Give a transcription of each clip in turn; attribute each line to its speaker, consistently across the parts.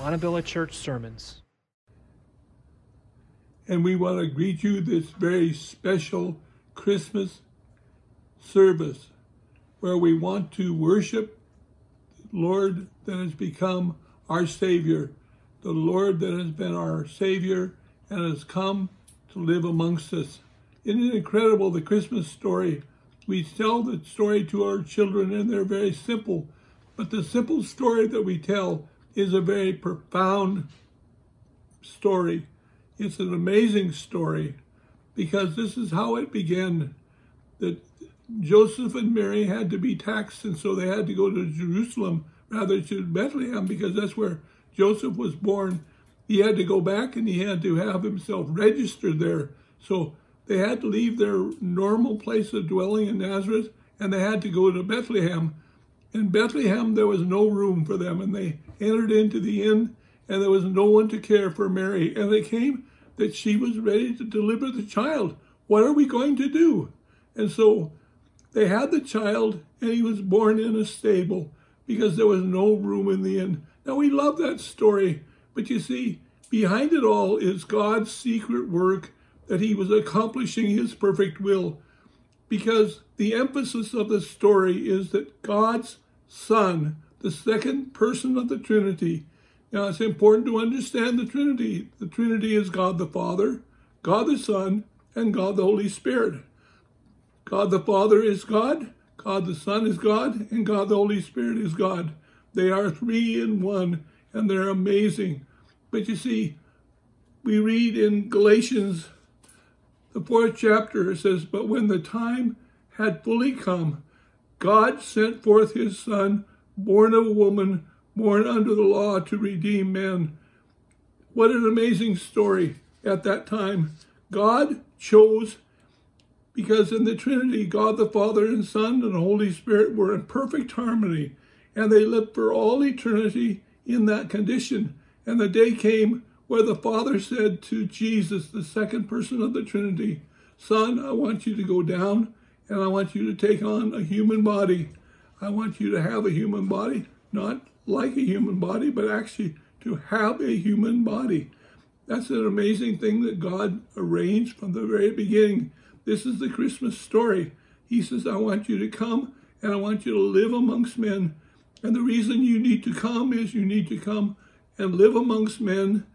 Speaker 1: Montebello Church Sermons.
Speaker 2: And we want to greet you this very special Christmas service where we want to worship the Lord that has become our Savior, the Lord that has been our Savior and has come to live amongst us. Isn't it incredible, the Christmas story? We tell the story to our children and they're very simple, but the simple story that we tell is a very profound story. It's an amazing story because this is how it began. That Joseph and Mary had to be taxed, and so they had to go to Jerusalem rather to Bethlehem because that's where Joseph was born. He had to go back and he had to have himself registered there. So they had to leave their normal place of dwelling in Nazareth and they had to go to Bethlehem. In Bethlehem, there was no room for them, and they entered into the inn, and there was no one to care for Mary. And they came that she was ready to deliver the child. What are we going to do? And so they had the child, and he was born in a stable because there was no room in the inn. Now, we love that story, but you see, behind it all is God's secret work that he was accomplishing his perfect will. Because the emphasis of the story is that God's Son, the second person of the Trinity, now it's important to understand the Trinity. The Trinity is God the Father, God the Son, and God the Holy Spirit. God the Father is God, God the Son is God, and God the Holy Spirit is God. They are three in one, and they're amazing. But you see, we read in Galatians, the fourth chapter, says, But when the time had fully come, God sent forth his Son, born of a woman, born under the law to redeem men. What an amazing story at that time. God chose because in the Trinity, God the Father and Son and Holy Spirit were in perfect harmony, and they lived for all eternity in that condition. And the day came where the Father said to Jesus, the second person of the Trinity, Son, I want you to go down and I want you to take on a human body. I want you to have a human body, not like a human body, but actually to have a human body. That's an amazing thing that God arranged from the very beginning. This is the Christmas story. He says, I want you to come and I want you to live amongst men. And the reason you need to come is you need to come and live amongst men,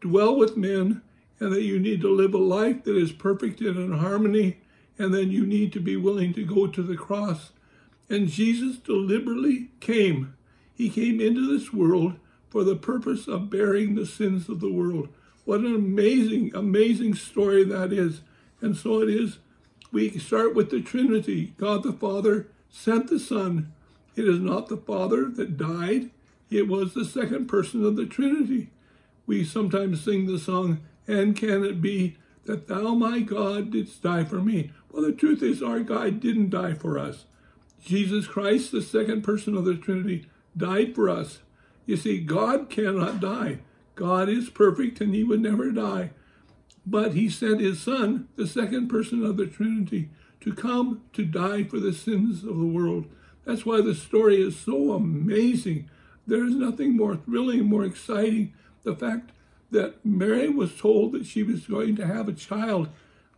Speaker 2: dwell with men, and that you need to live a life that is perfect and in harmony. And then you need to be willing to go to the cross. And Jesus deliberately came. He came into this world for the purpose of bearing the sins of the world. What an amazing, amazing story that is. And so it is. We start with the Trinity. God the Father sent the Son. It is not the Father that died, it was the second person of the Trinity. We sometimes sing the song, And can it be that thou, my God, didst die for me? Well, the truth is, our God didn't die for us. Jesus Christ, the second person of the Trinity, died for us. You see, God cannot die. God is perfect and he would never die. But he sent his son, the second person of the Trinity, to come to die for the sins of the world. That's why the story is so amazing. There is nothing more thrilling, more exciting. The fact that Mary was told that she was going to have a child.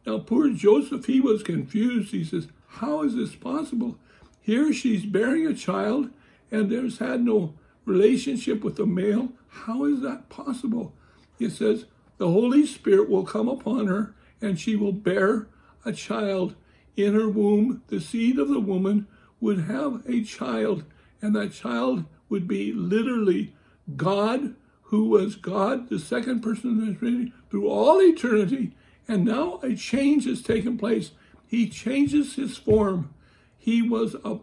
Speaker 2: Now, poor Joseph, he was confused. He says, How is this possible? Here she's bearing a child and there's had no relationship with a male. How is that possible? It says, the Holy Spirit will come upon her, and she will bear a child. In her womb, the seed of the woman would have a child, and that child would be literally God, who was God, the second person of the Trinity, through all eternity. And now a change has taken place. He changes his form. He was a,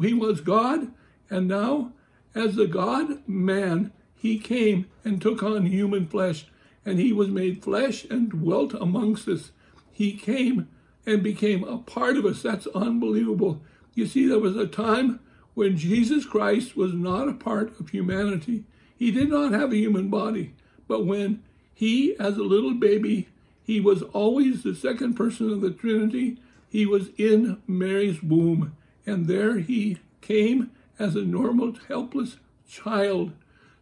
Speaker 2: he was God, and now as the God man, he came and took on human flesh and he was made flesh and dwelt amongst us. He came and became a part of us. That's unbelievable. You see, there was a time when Jesus Christ was not a part of humanity. He did not have a human body, but when he, as a little baby, he was always the second person of the Trinity. He was in Mary's womb, and there he came as a normal, helpless child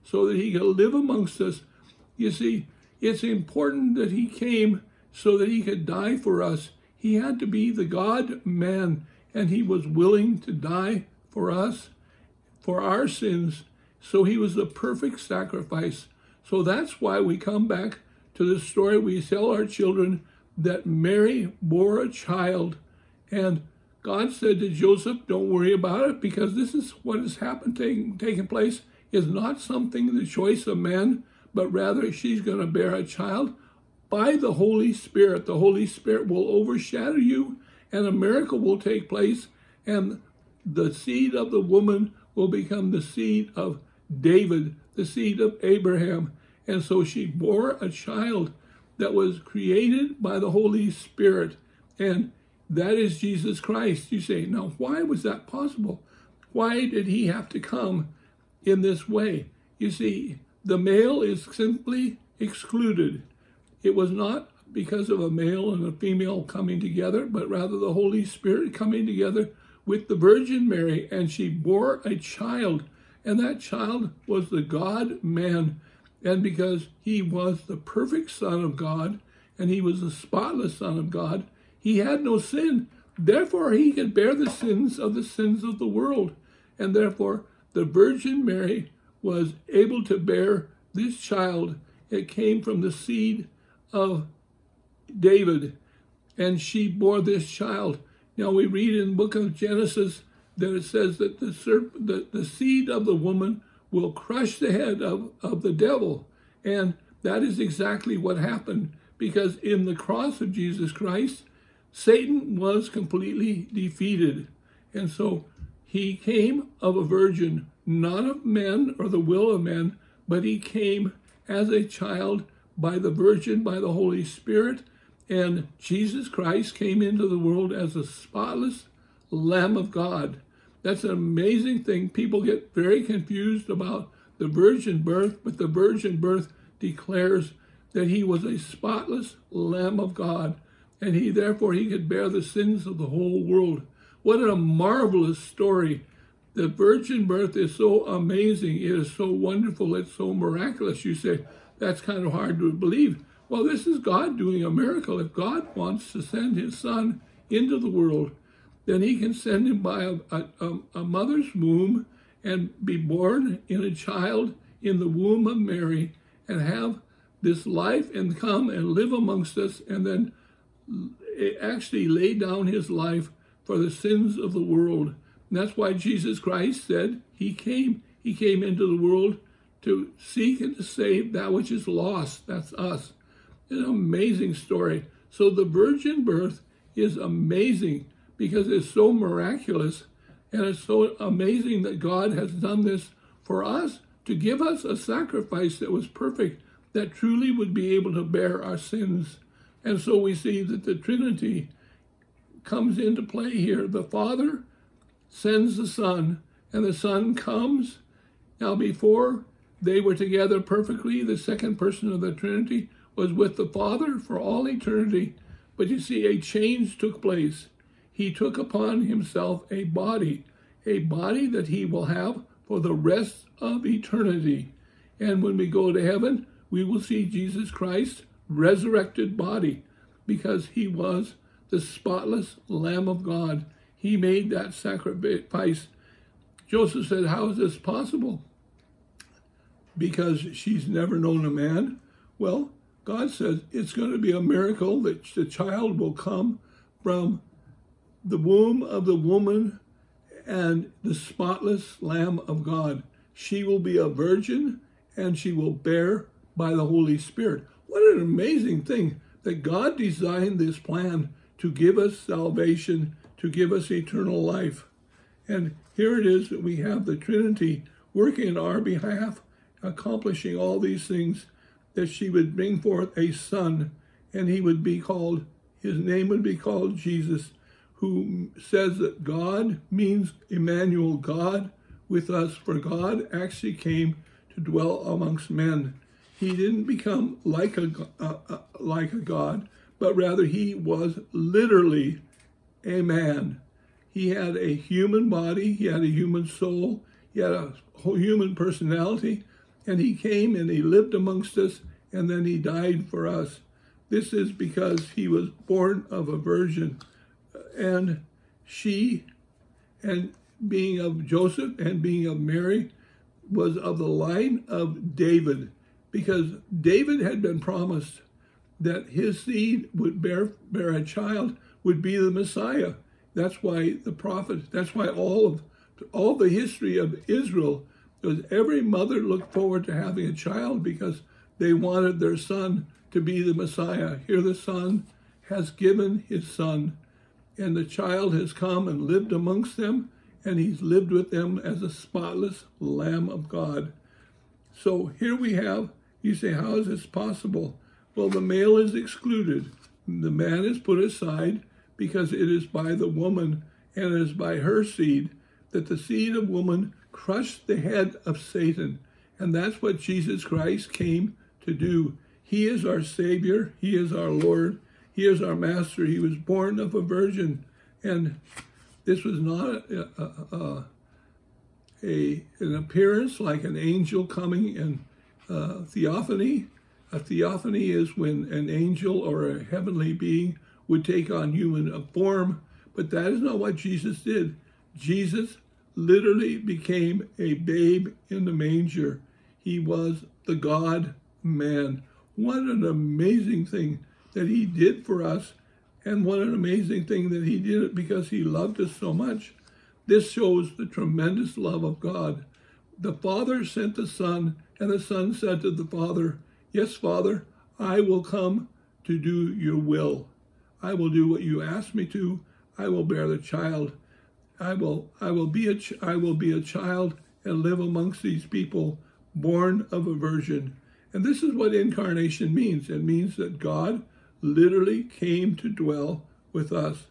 Speaker 2: so that he could live amongst us. You see, it's important that he came so that he could die for us. He had to be the God man, and he was willing to die for us, for our sins. So he was the perfect sacrifice. So that's why we come back to the story we tell our children that Mary bore a child. And God said to Joseph, Don't worry about it because this is what has happened, taking, taking place, is not something the choice of man, but rather she's going to bear a child by the Holy Spirit. The Holy Spirit will overshadow you, and a miracle will take place, and the seed of the woman will become the seed of David, the seed of Abraham. And so she bore a child that was created by the Holy Spirit, and that is Jesus Christ. You say, now, why was that possible? Why did he have to come in this way? You see, the male is simply excluded. It was not because of a male and a female coming together, but rather the Holy Spirit coming together with the Virgin Mary, and she bore a child, and that child was the God man. And because he was the perfect Son of God, and he was the spotless Son of God, he had no sin. Therefore, he could bear the sins of the sins of the world. And therefore, the Virgin Mary was able to bear this child. It came from the seed of David, and she bore this child. Now we read in the book of Genesis that it says that the, the, the seed of the woman will crush the head of, of the devil. And that is exactly what happened because in the cross of Jesus Christ, Satan was completely defeated. And so he came of a virgin, not of men or the will of men, but he came as a child by the Virgin, by the Holy Spirit. And Jesus Christ came into the world as a spotless Lamb of God. That's an amazing thing. People get very confused about the virgin birth, but the virgin birth declares that he was a spotless Lamb of God, and he therefore he could bear the sins of the whole world. What a marvelous story. The virgin birth is so amazing. It is so wonderful. It's so miraculous. You say, that's kind of hard to believe. Well, this is God doing a miracle. If God wants to send his son into the world, then he can send him by a, a, a, mother's womb and be born in a child in the womb of Mary and have this life and come and live amongst us and then eh, actually lay down his life for the sins of the world. And that's why Jesus Christ said he came. He came into the world to seek and to save that which is lost. That's us. An amazing story. So the virgin birth is amazing because it's so miraculous and it's so amazing that God has done this for us to give us a sacrifice that was perfect, that truly would be able to bear our sins. And so we see that the Trinity comes into play here. The Father sends the Son, and the Son comes. Now, before they were together perfectly. The second person of the Trinity was with the Father for all eternity. But you see, a change took place. He took upon himself a body, a body that he will have for the rest of eternity. And when we go to heaven, we will see Jesus Christ's resurrected body because he was the spotless Lamb of God. He made that sacrifice. Joseph said, How is this possible? because she's never known a man? Well, God says it's going to be a miracle that the child will come from the womb of the woman and the spotless Lamb of God. She will be a virgin and she will bear by the Holy Spirit. What an amazing thing that God designed this plan to give us salvation, to give us eternal life. And here it is that we have the Trinity working in our behalf accomplishing all these things, that she would bring forth a son, and he would be called, his name would be called Jesus, who says that God means Emmanuel, God with us, for God actually came to dwell amongst men. He didn't become like a, uh, uh, like a God, but rather he was literally a man. He had a human body, he had a human soul, he had a whole human personality, And he came and he lived amongst us, and then he died for us. This is because he was born of a virgin. And she, and being of Joseph and being of Mary, was of the line of David, because David had been promised that his seed would bear, bear a child, would be the Messiah. That's why the prophets, that's why all of all the history of Israel was every mother looked forward to having a child because they wanted their son to be the Messiah. Here the son has given his son, and the child has come and lived amongst them, and he's lived with them as a spotless Lamb of God. So here we have, you say, how is this possible? Well, the male is excluded. The man is put aside because it is by the woman and it is by her seed that the seed of woman crushed the head of Satan. And that's what Jesus Christ came to do. He is our Savior. He is our Lord. He is our Master. He was born of a virgin. And this was not a, a, a, a an appearance like an angel coming in uh, theophany. A theophany is when an angel or a heavenly being would take on human form, but that is not what Jesus did. Jesus literally became a babe in the manger. He was the God man. What an amazing thing that he did for us, and what an amazing thing that he did it because he loved us so much. This shows the tremendous love of God. The Father sent the Son, and the Son said to the Father, Yes, Father, I will come to do your will. I will do what you ask me to. I will bear the child. I will I will be a ch- I will be a child and live amongst these people born of a virgin. And this is what incarnation means. It means that God literally came to dwell with us.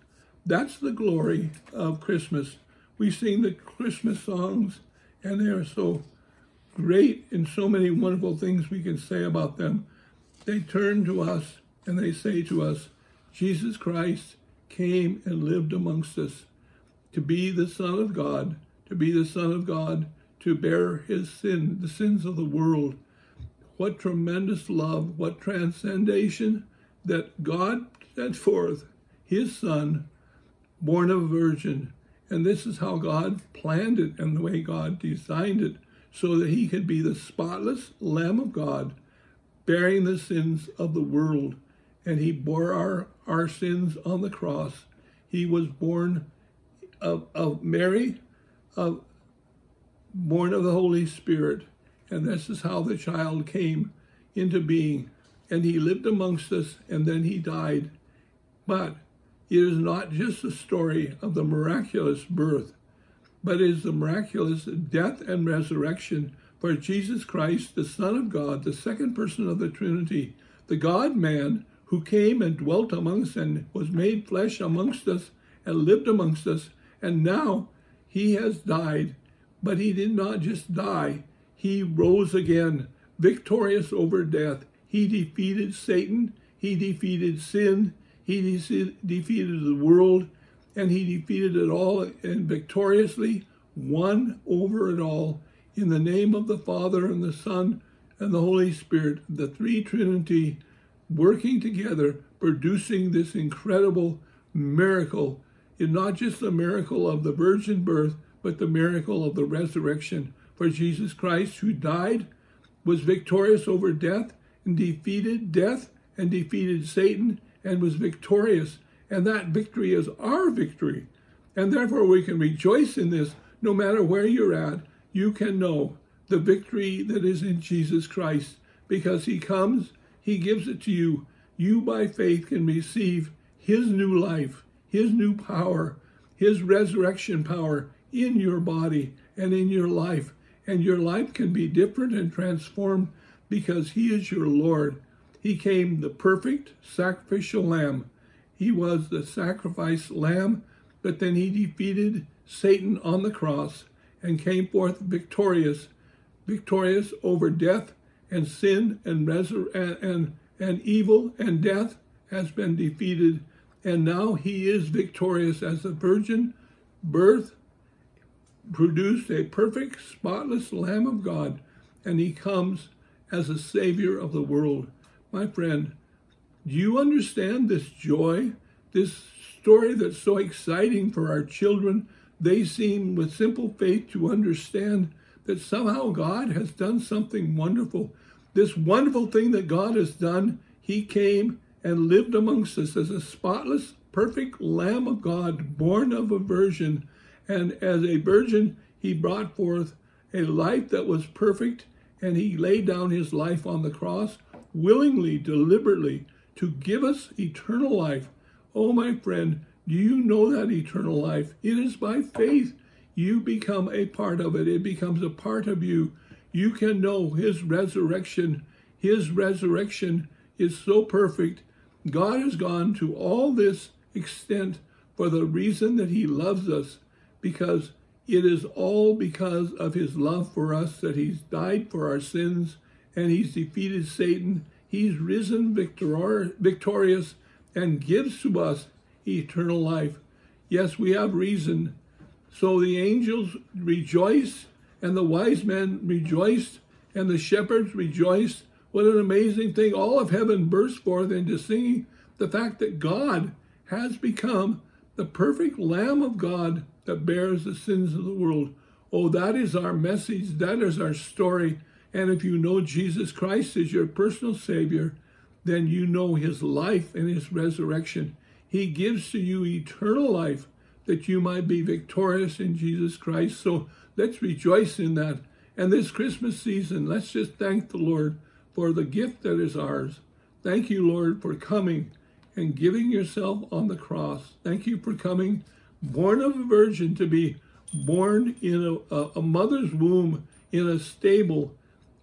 Speaker 2: That's the glory of Christmas. We sing the Christmas songs, and they are so great in so many wonderful things we can say about them. They turn to us and they say to us, Jesus Christ came and lived amongst us to be the Son of God, to be the Son of God, to bear his sin, the sins of the world. What tremendous love, what transcendation that God sent forth his Son, born of a virgin. And this is how God planned it and the way God designed it, so that he could be the spotless Lamb of God, bearing the sins of the world and he bore our, our sins on the cross. He was born of, of Mary, of, born of the Holy Spirit, and this is how the child came into being. And he lived amongst us, and then he died. But it is not just the story of the miraculous birth, but it is the miraculous death and resurrection for Jesus Christ, the Son of God, the second person of the Trinity, the God man who came and dwelt amongst us and was made flesh amongst us and lived amongst us. And now he has died, but he did not just die, he rose again, victorious over death. He defeated Satan, he defeated sin, he de- defeated the world, and he defeated it all and victoriously won over it all in the name of the Father and the Son and the Holy Spirit, the three Trinity working together, producing this incredible miracle. It's not just the miracle of the virgin birth, but the miracle of the resurrection. For Jesus Christ, who died, was victorious over death and defeated death and defeated Satan and was victorious. And that victory is our victory. And therefore, we can rejoice in this no matter where you're at. You can know the victory that is in Jesus Christ because he comes he gives it to you. You, by faith, can receive His new life, His new power, His resurrection power in your body and in your life. And your life can be different and transformed because He is your Lord. He came the perfect sacrificial lamb. He was the sacrifice lamb, but then He defeated Satan on the cross and came forth victorious, victorious over death and sin and, resur- and, and, and evil and death has been defeated. And now he is victorious as the virgin birth produced a perfect, spotless Lamb of God. and he comes as a savior of the world. My friend, do you understand this joy? This story that's so exciting for our children? They seem with simple faith to understand that somehow God has done something wonderful. This wonderful thing that God has done, He came and lived amongst us as a spotless, perfect Lamb of God, born of a virgin. And as a virgin, He brought forth a life that was perfect, and He laid down His life on the cross willingly, deliberately, to give us eternal life. Oh, my friend, do you know that eternal life? It is by faith. You become a part of it, it becomes a part of you. You can know His resurrection. His resurrection is so perfect. God has gone to all this extent for the reason that He loves us, because it is all because of His love for us that He's died for our sins and He's defeated Satan. He's risen victor- victorious and gives to us eternal life. Yes, we have reason. So the angels rejoiced, and the wise men rejoiced, and the shepherds rejoiced. What an amazing thing. All of heaven burst forth into singing the fact that God has become the perfect Lamb of God that bears the sins of the world. Oh, that is our message. That is our story. And if you know Jesus Christ as your personal Savior, then you know his life and his resurrection. He gives to you eternal life that you might be victorious in Jesus Christ. So let's rejoice in that. And this Christmas season, let's just thank the Lord for the gift that is ours. Thank you, Lord, for coming and giving yourself on the cross. Thank you for coming, born of a virgin, to be born in a, a, mother's womb in a stable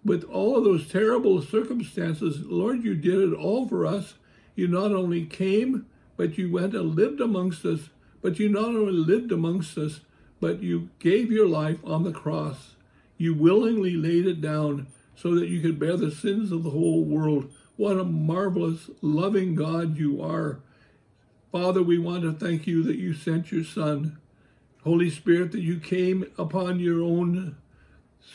Speaker 2: with all of those terrible circumstances. Lord, you did it all for us. You not only came, but you went and lived amongst us. But you not only lived amongst us, but you gave your life on the cross. You willingly laid it down so that you could bear the sins of the whole world. What a marvelous, loving God you are. Father, we want to thank you that you sent your Son. Holy Spirit, that you came upon your own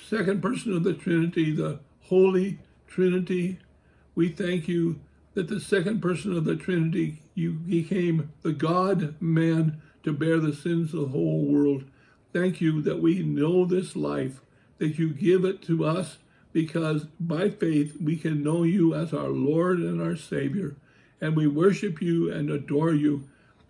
Speaker 2: second person of the Trinity, the Holy Trinity. We thank you that the second person of the Trinity, you became the God man to bear the sins of the whole world. Thank you that we know this life, that you give it to us because by faith we can know you as our Lord and our Savior, and we worship you and adore you.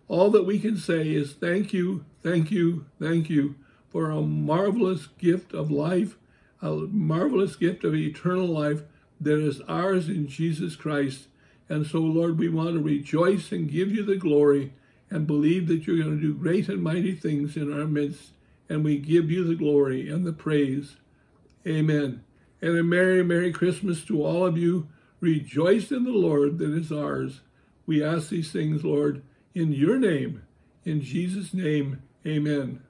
Speaker 2: All that we can say is thank you, thank you, thank you for a marvelous gift of life, a marvelous gift of eternal life that is ours in Jesus Christ. And so, Lord, we want to rejoice and give you the glory and believe that you're going to do great and mighty things in our midst. And we give you the glory and the praise. Amen. And a Merry, Merry Christmas to all of you. Rejoice in the Lord that is ours. We ask these things, Lord, in your name. In Jesus' name, amen.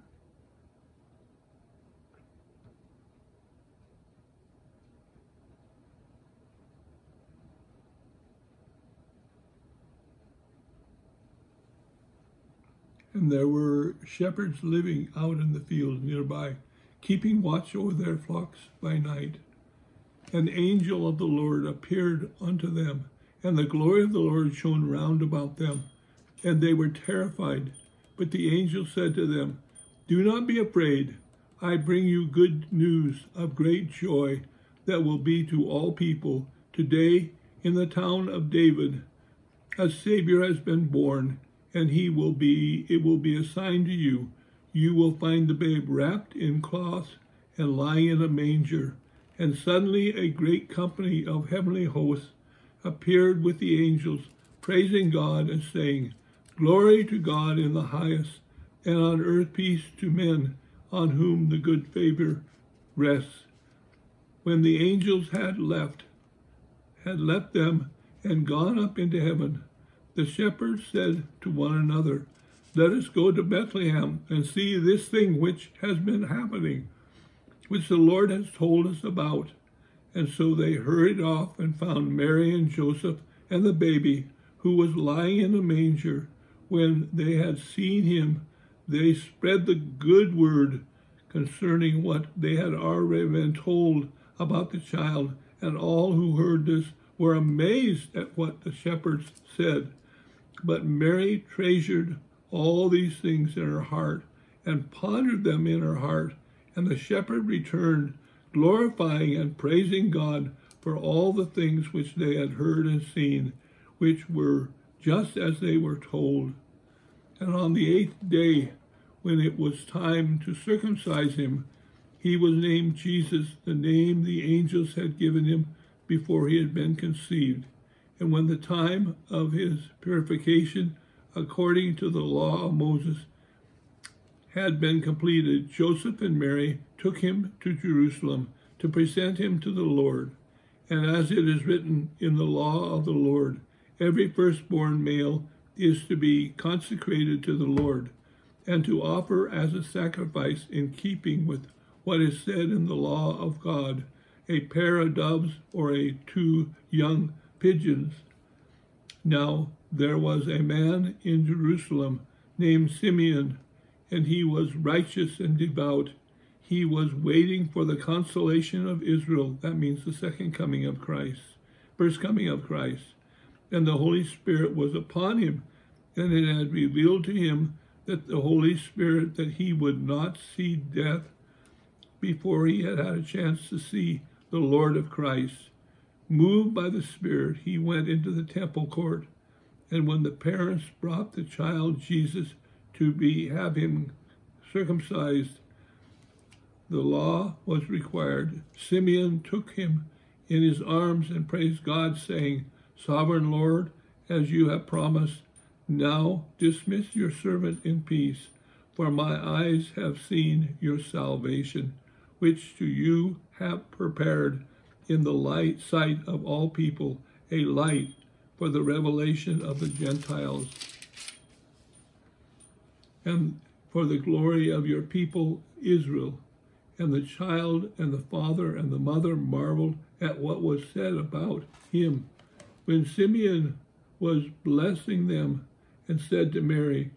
Speaker 2: and there were shepherds living out in the fields nearby, keeping watch over their flocks by night. An angel of the Lord appeared unto them, and the glory of the Lord shone round about them, and they were terrified. But the angel said to them, Do not be afraid. I bring you good news of great joy that will be to all people. Today, in the town of David, a Savior has been born and he will be, it will be a sign to you. You will find the babe wrapped in cloths and lying in a manger. And suddenly a great company of heavenly hosts appeared with the angels, praising God and saying, Glory to God in the highest, and on earth peace to men on whom the good favor rests. When the angels had left, had left them and gone up into heaven, the shepherds said to one another, Let us go to Bethlehem and see this thing which has been happening, which the Lord has told us about. And so they hurried off and found Mary and Joseph and the baby, who was lying in a manger. When they had seen him, they spread the good word concerning what they had already been told about the child, and all who heard this were amazed at what the shepherds said. But Mary treasured all these things in her heart and pondered them in her heart. And the shepherd returned, glorifying and praising God for all the things which they had heard and seen, which were just as they were told. And on the eighth day, when it was time to circumcise him, he was named Jesus, the name the angels had given him before he had been conceived. And when the time of his purification, according to the law of Moses, had been completed, Joseph and Mary took him to Jerusalem to present him to the Lord. And as it is written in the law of the Lord, every firstborn male is to be consecrated to the Lord, and to offer as a sacrifice in keeping with what is said in the law of God, a pair of doves or a two young pigeons. Now there was a man in Jerusalem named Simeon, and he was righteous and devout. He was waiting for the consolation of Israel. That means the second coming of Christ, first coming of Christ. And the Holy Spirit was upon him, and it had revealed to him that the Holy Spirit that he would not see death before he had had a chance to see the Lord of Christ. Moved by the Spirit, he went into the temple court. And when the parents brought the child Jesus to be have him circumcised, the law was required. Simeon took him in his arms and praised God, saying, Sovereign Lord, as you have promised, now dismiss your servant in peace, for my eyes have seen your salvation, which to you have prepared in the light sight of all people, a light for the revelation of the Gentiles, and for the glory of your people Israel. And the child and the father and the mother marveled at what was said about him. When Simeon was blessing them and said to Mary,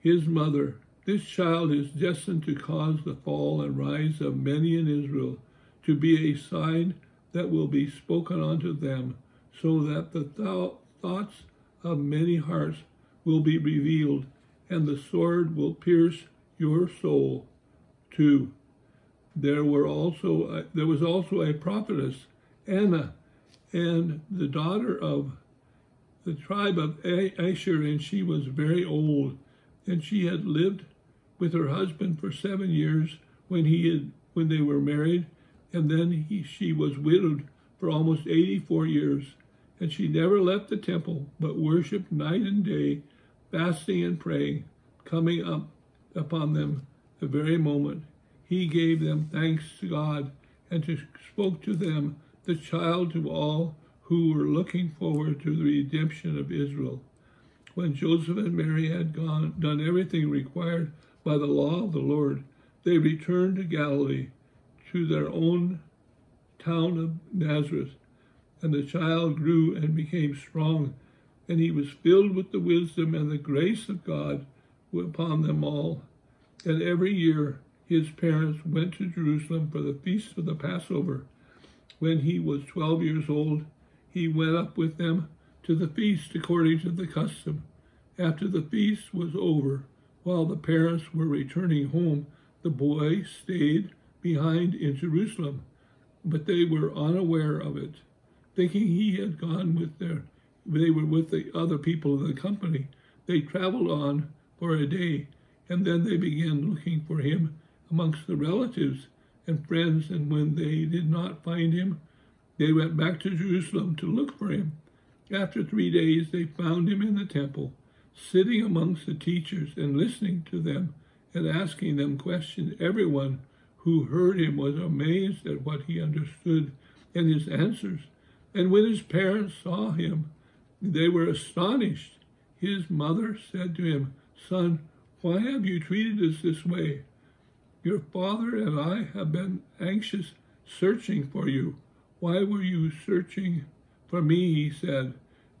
Speaker 2: his mother, This child is destined to cause the fall and rise of many in Israel, to be a sign that will be spoken unto them, so that the th thoughts of many hearts will be revealed, and the sword will pierce your soul too. There were also uh, there was also a prophetess, Anna, and the daughter of the tribe of Asher, and she was very old, and she had lived with her husband for seven years when he had when they were married, and then he, she was widowed for almost 84 years, and she never left the temple, but worshiped night and day, fasting and praying, coming up upon them the very moment he gave them thanks to God, and to, spoke to them the child to all who were looking forward to the redemption of Israel. When Joseph and Mary had gone, done everything required by the law of the Lord, they returned to Galilee, to their own town of Nazareth. And the child grew and became strong, and he was filled with the wisdom and the grace of God upon them all. And every year his parents went to Jerusalem for the feast of the Passover. When he was twelve years old, he went up with them to the feast according to the custom. After the feast was over, while the parents were returning home, the boy stayed behind in Jerusalem, but they were unaware of it, thinking he had gone with their they were with the other people of the company. They traveled on for a day, and then they began looking for him amongst the relatives and friends, and when they did not find him, they went back to Jerusalem to look for him. After three days, they found him in the temple, sitting amongst the teachers and listening to them and asking them questions. Everyone who heard him was amazed at what he understood and his answers. And when his parents saw him, they were astonished. His mother said to him, Son, why have you treated us this way? Your father and I have been anxious, searching for you. Why were you searching for me? He said.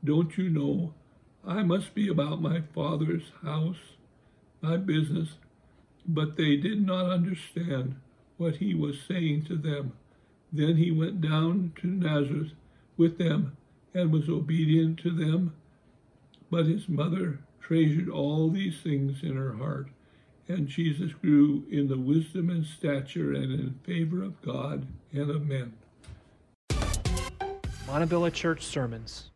Speaker 2: Don't you know I must be about my father's house, my business? But they did not understand what he was saying to them. Then he went down to Nazareth with them and was obedient to them. But his mother treasured all these things in her heart. And Jesus grew in the wisdom and stature and in favor of God and of men.
Speaker 1: Montebello Church Sermons.